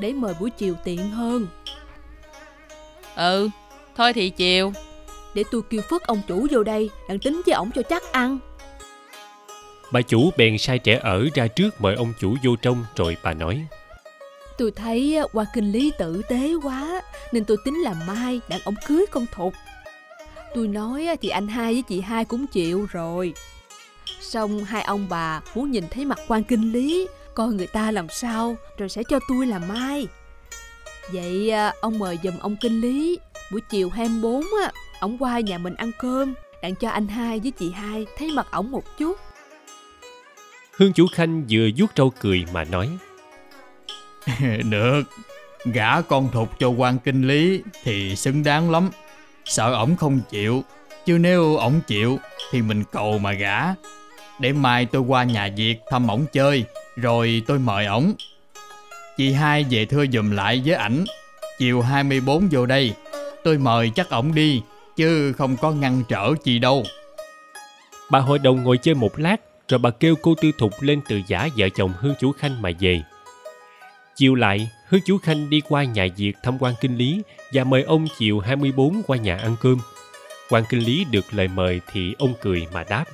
Để mời buổi chiều tiện hơn. Ừ Thôi thì chiều. Để tôi kêu phất ông chủ vô đây Đặng tính với ổng cho chắc ăn. Bà chủ bèn sai trẻ ở ra trước mời ông chủ vô trong rồi bà nói. Tôi thấy ờ, Hoa kinh lý tử tế quá, Nên tôi tính làm mai đặng ông cưới con thục Tôi nói ờ, thì anh hai với chị hai cũng chịu rồi. Xong hai ông bà muốn nhìn thấy mặt quan kinh lý, Coi người ta làm sao, Rồi sẽ cho tôi làm mai. Vậy ờ, ông mời dùm ông kinh lý, Buổi chiều 24 á, Ông qua nhà mình ăn cơm, Đặng cho anh hai với chị hai thấy mặt ổng một chút. Hương chủ Khanh vừa vuốt râu cười mà nói. Được. Gả con thục cho quan kinh lý Thì xứng đáng lắm. Sợ ổng không chịu. Chứ nếu ổng chịu Thì mình cầu mà gả. Để mai tôi qua nhà Việt thăm ổng chơi Rồi tôi mời ổng. Chị hai về thưa dùm lại với ảnh. Chiều 24 vô đây Tôi mời chắc ổng đi Chứ không có ngăn trở chị đâu. Bà hội đồng ngồi chơi một lát, rồi bà kêu cô Tư Thục lên từ giả vợ chồng Hương Chủ Khanh mà về. Chiều lại, Hương Chủ Khanh đi qua nhà Diệt thăm quan kinh lý và mời ông chiều 24 qua nhà ăn cơm. quan kinh lý được lời mời thì ông cười mà đáp.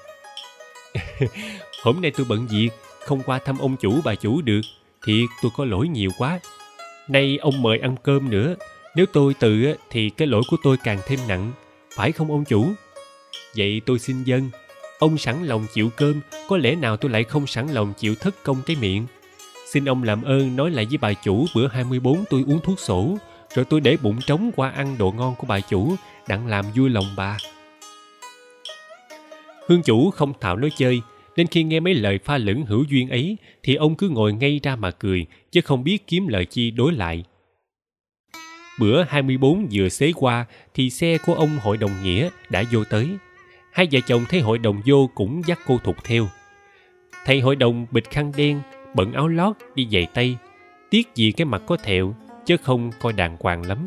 Hôm nay tôi bận việc, không qua thăm ông chủ bà chủ được. Thiệt tôi có lỗi nhiều quá. Nay ông mời ăn cơm nữa. Nếu tôi từ thì cái lỗi của tôi càng thêm nặng. Phải không ông chủ? Vậy tôi xin dân. Ông sẵn lòng chịu cơm, có lẽ nào tôi lại không sẵn lòng chịu thất công cái miệng. Xin ông làm ơn nói lại với bà chủ bữa 24 tôi uống thuốc sổ, rồi tôi để bụng trống qua ăn đồ ngon của bà chủ, đặng làm vui lòng bà. Hương chủ không thạo nói chơi, nên khi nghe mấy lời pha lẫn hữu duyên ấy, thì ông cứ ngồi ngay ra mà cười, chứ không biết kiếm lời chi đối lại. Bữa 24 vừa xế qua, thì xe của ông hội đồng nghĩa đã vô tới. Hai vợ chồng thấy hội đồng vô cũng dắt cô thục theo. Thầy hội đồng bịch khăn đen, bận áo lót, đi giày tay. Tiếc gì cái mặt có thẹo, chứ không coi đàng hoàng lắm.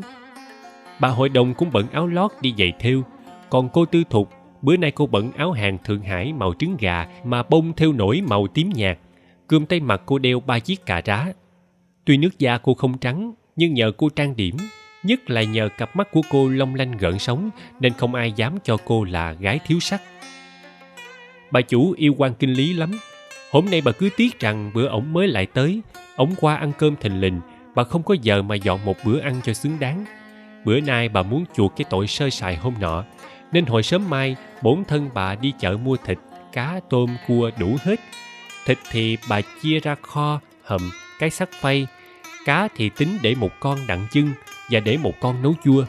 Bà hội đồng cũng bận áo lót đi giày thêu còn cô tư thục bữa nay cô bận áo hàng Thượng Hải màu trứng gà mà bông theo nổi màu tím nhạt. Cơm tay mặt cô đeo ba chiếc cà rá. Tuy nước da cô không trắng, nhưng nhờ cô trang điểm, nhất là nhờ cặp mắt của cô long lanh gợn sóng nên không ai dám cho cô là gái thiếu sắc. Bà chủ yêu quan kinh lý lắm. Hôm nay bà cứ tiếc rằng bữa ổng mới lại tới, ổng qua ăn cơm thình lình, bà không có giờ mà dọn một bữa ăn cho xứng đáng. Bữa nay bà muốn chuộc cái tội sơ sài hôm nọ, nên hồi sớm mai bổn thân bà đi chợ mua thịt cá tôm cua đủ hết. Thịt thì bà chia ra kho hầm cái sắt phay. Cá thì tính để một con đặng chưng và để một con nấu chua.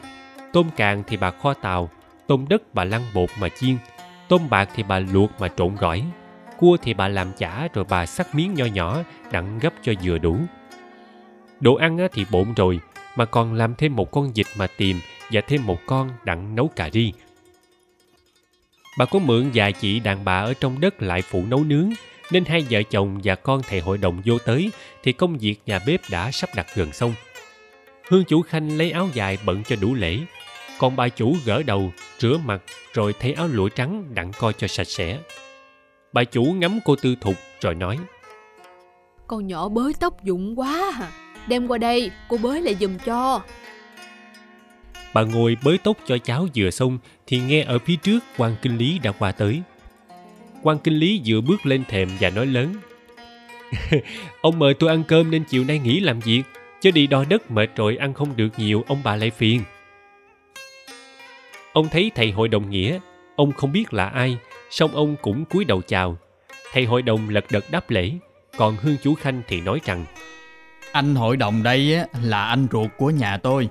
Tôm càng thì bà kho tàu tôm đất bà lăn bột mà chiên. Tôm bạc thì bà luộc mà trộn gỏi cua thì bà làm chả rồi bà sắc miếng nho nhỏ đặng gấp cho vừa đủ đồ ăn thì bộn rồi mà còn làm thêm một con vịt mà tìm và thêm một con đặng nấu cà ri Bà có mượn vài chị đàn bà ở trong đất lại phụ nấu nướng, nên hai vợ chồng và con thầy hội đồng vô tới thì công việc nhà bếp đã sắp đặt gần xong. Hương chủ khanh lấy áo dài bận cho đủ lễ, còn bà chủ gỡ đầu, rửa mặt rồi thay áo lụa trắng đặng coi cho sạch sẽ. Bà chủ ngắm cô tư thục rồi nói Con nhỏ bới tóc dụng quá à. Đem qua đây, cô bới lại giùm cho. Bà ngồi bới tóc cho cháu vừa xong thì nghe ở phía trước quan kinh lý đã qua tới. quan kinh lý vừa bước lên thềm và nói lớn. ông mời tôi ăn cơm nên chiều nay nghỉ làm việc, chứ đi đo đất mệt rồi ăn không được nhiều ông bà lại phiền. Ông thấy thầy hội đồng nghĩa, ông không biết là ai, song ông cũng cúi đầu chào. Thầy hội đồng lật đật đáp lễ, còn Hương Chú Khanh thì nói rằng Anh hội đồng đây là anh ruột của nhà tôi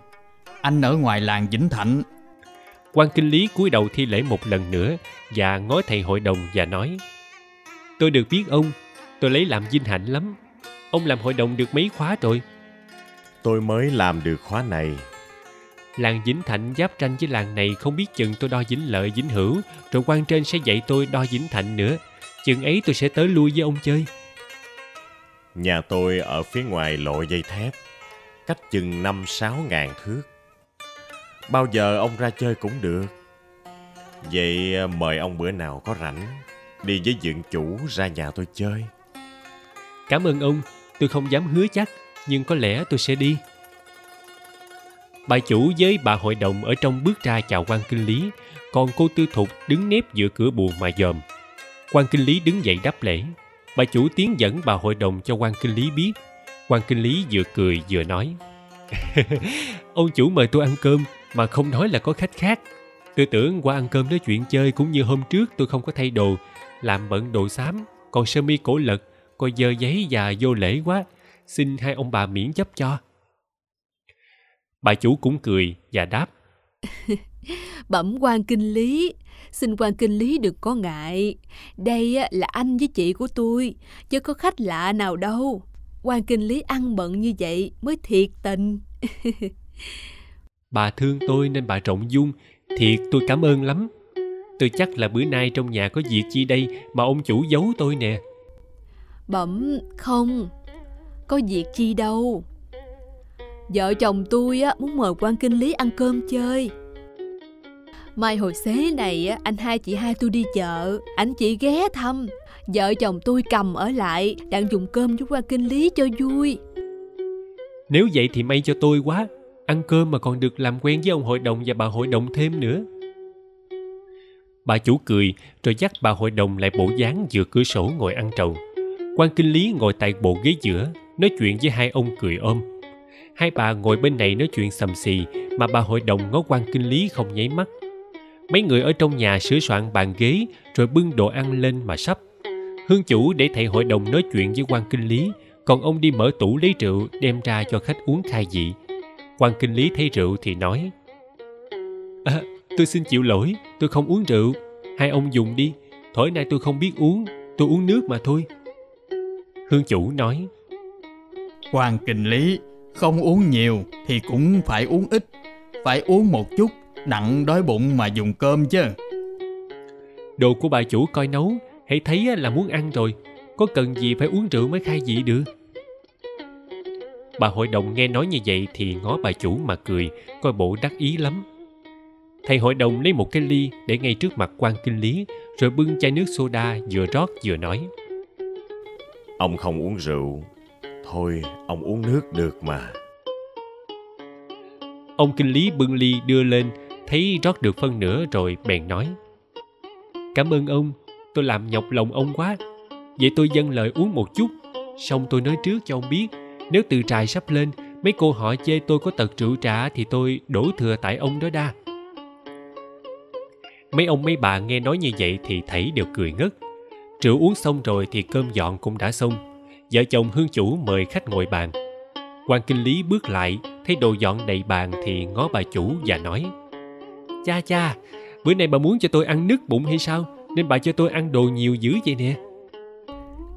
anh ở ngoài làng Vĩnh Thạnh. quan kinh lý cúi đầu thi lễ một lần nữa và ngó thầy hội đồng và nói tôi được biết ông tôi lấy làm vinh hạnh lắm ông làm hội đồng được mấy khóa rồi tôi mới làm được khóa này làng vĩnh thạnh giáp tranh với làng này không biết chừng tôi đo vĩnh lợi vĩnh hữu. Rồi quan trên sẽ dạy tôi đo vĩnh thạnh nữa. Chừng ấy tôi sẽ tới lui với ông chơi. Nhà tôi ở phía ngoài lộ dây thép cách chừng năm sáu ngàn thước. Bao giờ ông ra chơi cũng được. Vậy à, mời ông bữa nào có rảnh đi với dượng chủ ra nhà tôi chơi. Cảm ơn ông tôi không dám hứa chắc nhưng có lẽ tôi sẽ đi bà chủ với bà hội đồng ở trong bước ra chào quan kinh lý còn cô tư thục đứng nép giữa cửa buồn mà dòm quan kinh lý đứng dậy đáp lễ bà chủ tiến dẫn bà hội đồng cho quan kinh lý biết quan kinh lý vừa cười vừa nói ông chủ mời tôi ăn cơm mà không nói là có khách khác. Tôi tưởng qua ăn cơm nói chuyện chơi cũng như hôm trước tôi không có thay đồ, làm bận đồ xám, còn sơ mi cổ lật, coi dơ giấy và vô lễ quá, xin hai ông bà miễn chấp cho. Bà chủ cũng cười và đáp. Bẩm quan kinh lý, xin quan kinh lý đừng có ngại. Đây là anh với chị của tôi, chứ có khách lạ nào đâu. quan kinh lý ăn bận như vậy mới thiệt tình. Bà thương tôi nên bà rộng dung, thiệt tôi cảm ơn lắm. Tôi chắc là bữa nay trong nhà có việc chi đây mà ông chủ giấu tôi nè. Bẩm không, có việc chi đâu. Vợ chồng tôi á muốn mời quan kinh lý ăn cơm chơi. Mai hồi xế này á, anh hai chị hai tôi đi chợ Anh chị ghé thăm Vợ chồng tôi cầm ở lại Đang dùng cơm với quan kinh lý cho vui Nếu vậy thì may cho tôi quá. Ăn cơm mà còn được làm quen với ông hội đồng và bà hội đồng thêm nữa. Bà chủ cười rồi dắt bà hội đồng lại bộ dáng giữa cửa sổ ngồi ăn trầu. quan kinh lý ngồi tại bộ ghế giữa, nói chuyện với hai ông cười ôm. Hai bà ngồi bên này nói chuyện sầm xì mà bà hội đồng ngó quan kinh lý không nháy mắt. Mấy người ở trong nhà sửa soạn bàn ghế rồi bưng đồ ăn lên mà sắp. Hương chủ để thầy hội đồng nói chuyện với quan kinh lý, còn ông đi mở tủ lấy rượu đem ra cho khách uống khai vị. quan kinh lý thấy rượu thì nói à, tôi xin chịu lỗi, tôi không uống rượu. Hai ông dùng đi, thổi nay tôi không biết uống, tôi uống nước mà thôi. Hương chủ nói, Quan kinh lý, không uống nhiều thì cũng phải uống ít. Phải uống một chút, đặng đói bụng mà dùng cơm chứ. đồ của bà chủ coi nấu, hãy thấy là muốn ăn rồi, có cần gì phải uống rượu mới khai vị được. Bà hội đồng nghe nói như vậy thì ngó bà chủ mà cười, coi bộ đắc ý lắm. Thầy hội đồng lấy một cái ly để ngay trước mặt quan kinh lý, rồi bưng chai nước soda vừa rót vừa nói. Ông không uống rượu. Thôi, ông uống nước được mà. Ông kinh lý bưng ly đưa lên, thấy rót được phân nửa rồi bèn nói. Cảm ơn ông, tôi làm nhọc lòng ông quá. Vậy tôi dâng lời uống một chút, xong tôi nói trước cho ông biết, nếu từ trại sắp lên, mấy cô họ chê tôi có tật rượu trà thì tôi đổ thừa tại ông đó đa. Mấy ông mấy bà nghe nói như vậy thì thấy đều cười ngất. Rượu uống xong rồi thì cơm dọn cũng đã xong. Vợ chồng hương chủ mời khách ngồi bàn. quan kinh lý bước lại, thấy đồ dọn đầy bàn thì ngó bà chủ và nói Cha cha, bữa nay bà muốn cho tôi ăn nứt bụng hay sao? Nên bà cho tôi ăn đồ nhiều dữ vậy nè.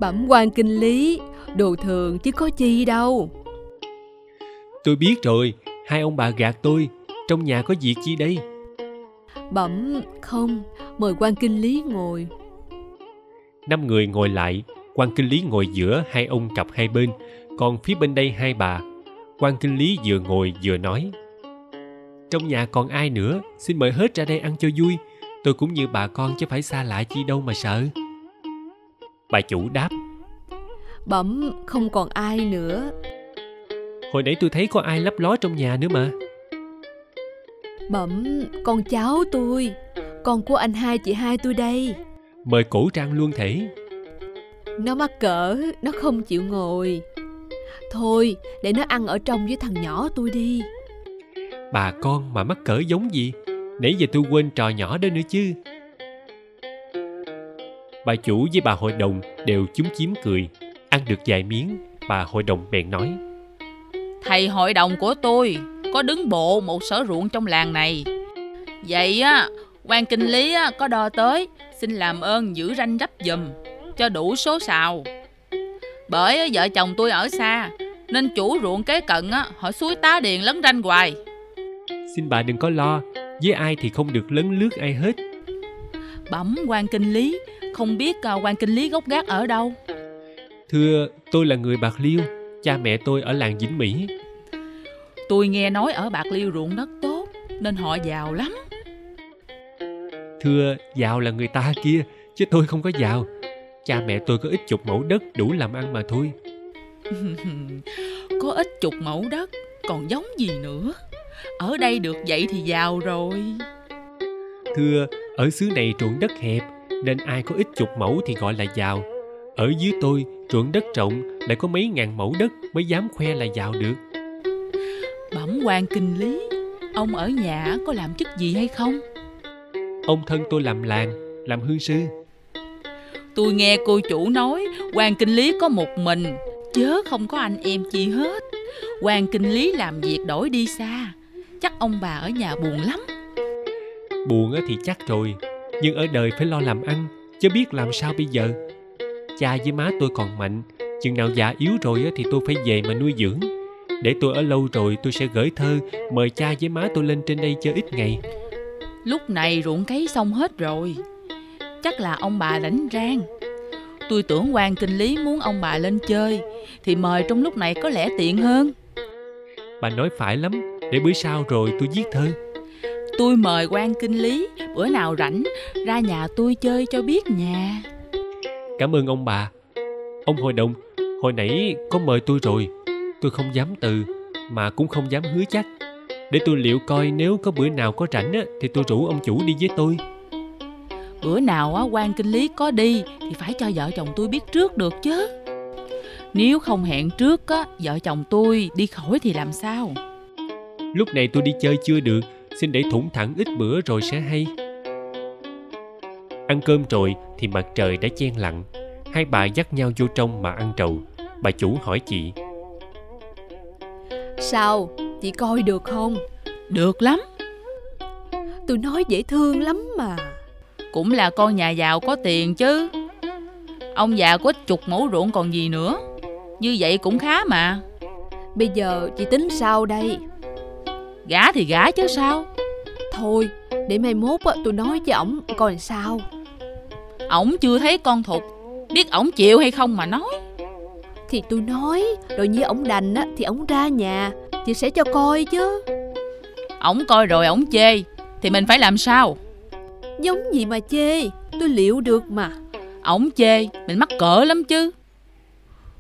Bẩm quan kinh lý Đồ thường chứ có chi đâu Tôi biết rồi, hai ông bà gạt tôi. Trong nhà có việc chi đây? Bẩm không Mời quan kinh lý ngồi năm người ngồi lại quan kinh lý ngồi giữa hai ông cặp hai bên còn phía bên đây hai bà. Quan kinh lý vừa ngồi vừa nói trong nhà còn ai nữa? Xin mời hết ra đây ăn cho vui. Tôi cũng như bà con chứ phải xa lạ chi đâu mà sợ. Bà chủ đáp Bẩm không còn ai nữa. Hồi nãy tôi thấy có ai lấp ló trong nhà nữa mà. Bẩm con cháu tôi Con của anh hai chị hai tôi đây. Mời cổ trang luôn thể Nó mắc cỡ Nó không chịu ngồi. Thôi để nó ăn ở trong với thằng nhỏ tôi đi. Bà con mà mắc cỡ giống gì? Nãy giờ tôi quên trò nhỏ đó nữa chứ. Bà chủ với bà hội đồng đều chúm chím cười. Ăn được vài miếng bà hội đồng bèn nói. Thầy hội đồng của tôi có đứng bộ một sở ruộng trong làng này. Vậy á, quan kinh lý á, có đo tới, xin làm ơn giữ ranh rắp giùm, cho đủ số sào. Bởi vợ chồng tôi ở xa, nên chủ ruộng kế cận á, họ suối tá điền lấn ranh hoài. xin bà đừng có lo với ai thì không được lấn lướt ai hết Bẩm quan kinh lý, không biết à, quan kinh lý gốc gác ở đâu. thưa tôi là người bạc liêu cha mẹ tôi ở làng vĩnh mỹ Tôi nghe nói ở Bạc Liêu ruộng đất tốt, nên họ giàu lắm. thưa giàu là người ta kia chứ tôi không có giàu cha mẹ tôi có ít chục mẫu đất đủ làm ăn mà thôi có ít chục mẫu đất, còn giống gì nữa. Ở đây được vậy thì giàu rồi. thưa ở xứ này ruộng đất hẹp nên ai có ít chục mẫu thì gọi là giàu ở dưới tôi ruộng đất rộng lại có mấy ngàn mẫu đất mới dám khoe là giàu được Bẩm quan kinh lý, ông ở nhà có làm chức gì hay không? ông thân tôi làm làng làm hương sư Tôi nghe cô chủ nói quan kinh lý có một mình, chớ không có anh em chi hết. quan kinh lý làm việc đổi đi xa, chắc ông bà ở nhà buồn lắm. buồn thì chắc rồi nhưng ở đời phải lo làm ăn chứ biết làm sao bây giờ cha với má tôi còn mạnh chừng nào già yếu rồi thì tôi phải về mà nuôi dưỡng để tôi ở lâu rồi tôi sẽ gửi thơ mời cha với má tôi lên trên đây chơi ít ngày Lúc này ruộng cấy xong hết rồi, chắc là ông bà rảnh rang. Tôi tưởng quan kinh lý muốn ông bà lên chơi, thì mời trong lúc này có lẽ tiện hơn. bà nói phải lắm để bữa sau rồi tôi viết thơ tôi mời quan kinh lý bữa nào rảnh ra nhà tôi chơi cho biết nhà Cảm ơn ông bà. Ông hội đồng, hồi nãy có mời tôi rồi. Tôi không dám từ, mà cũng không dám hứa chắc. Để tôi liệu coi nếu có bữa nào có rảnh á, thì tôi rủ ông chủ đi với tôi. Bữa nào á quan kinh lý có đi thì phải cho vợ chồng tôi biết trước được chứ nếu không hẹn trước á vợ chồng tôi đi khỏi thì làm sao Lúc này tôi đi chơi chưa được, xin để thủng thẳng ít bữa rồi sẽ hay. Ăn cơm rồi thì mặt trời đã chen lặng. Hai bà dắt nhau vô trong mà ăn trầu. Bà chủ hỏi chị, Sao? Chị coi được không? được lắm Tôi nói dễ thương lắm mà. Cũng là con nhà giàu có tiền chứ. Ông già có chục mẫu ruộng còn gì nữa? Như vậy cũng khá mà. Bây giờ chị tính sao đây? gả thì gả chứ sao? Thôi, để mai mốt á, tôi nói với ổng coi sao. ổng chưa thấy con thục biết ổng chịu hay không mà nói. Thì tôi nói, rồi như ổng đành á, thì ổng ra nhà, chị sẽ cho coi chứ. ổng coi rồi ổng chê thì mình phải làm sao Giống gì mà chê, tôi liệu được mà. ổng chê mình mắc cỡ lắm chứ.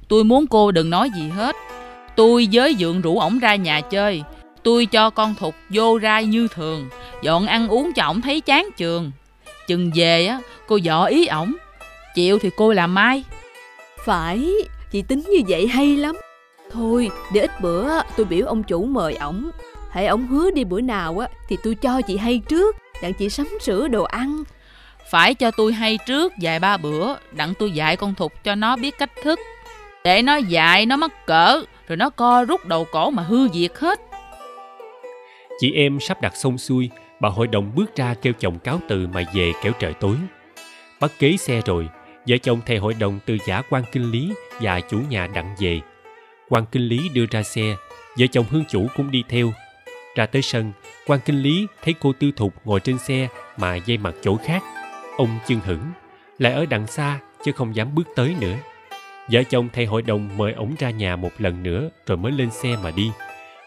Tôi muốn cô đừng nói gì hết. Tôi với dượng rủ ổng ra nhà chơi. Tôi cho con thục vô rai như thường dọn ăn uống cho ổng thấy chán trường chừng về á cô dọ ý ổng. Chịu thì cô làm mai Phải, chị tính như vậy hay lắm. Thôi, để ít bữa tôi biểu ông chủ mời ổng. Hãy ổng hứa đi bữa nào á, thì tôi cho chị hay trước, đặng chị sắm sửa đồ ăn. phải cho tôi hay trước vài ba bữa đặng tôi dạy con thục cho nó biết cách thức để nó dạy nó mắc cỡ rồi nó co rút đầu cổ mà hư việc hết chị em sắp đặt xong xuôi, bà hội đồng bước ra kêu chồng cáo từ mà về kéo trời tối. Bắt kế xe rồi, vợ chồng thầy hội đồng từ giả quan kinh lý và chủ nhà đặng về. quan kinh lý đưa ra xe, vợ chồng hương chủ cũng đi theo. Ra tới sân, quan kinh lý thấy cô tư thục ngồi trên xe mà dây mặt chỗ khác. Ông chưng hửng, lại ở đằng xa chứ không dám bước tới nữa. Vợ chồng thầy hội đồng mời ổng ra nhà một lần nữa rồi mới lên xe mà đi.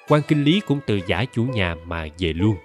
quan kinh lý cũng từ giả chủ nhà mà về luôn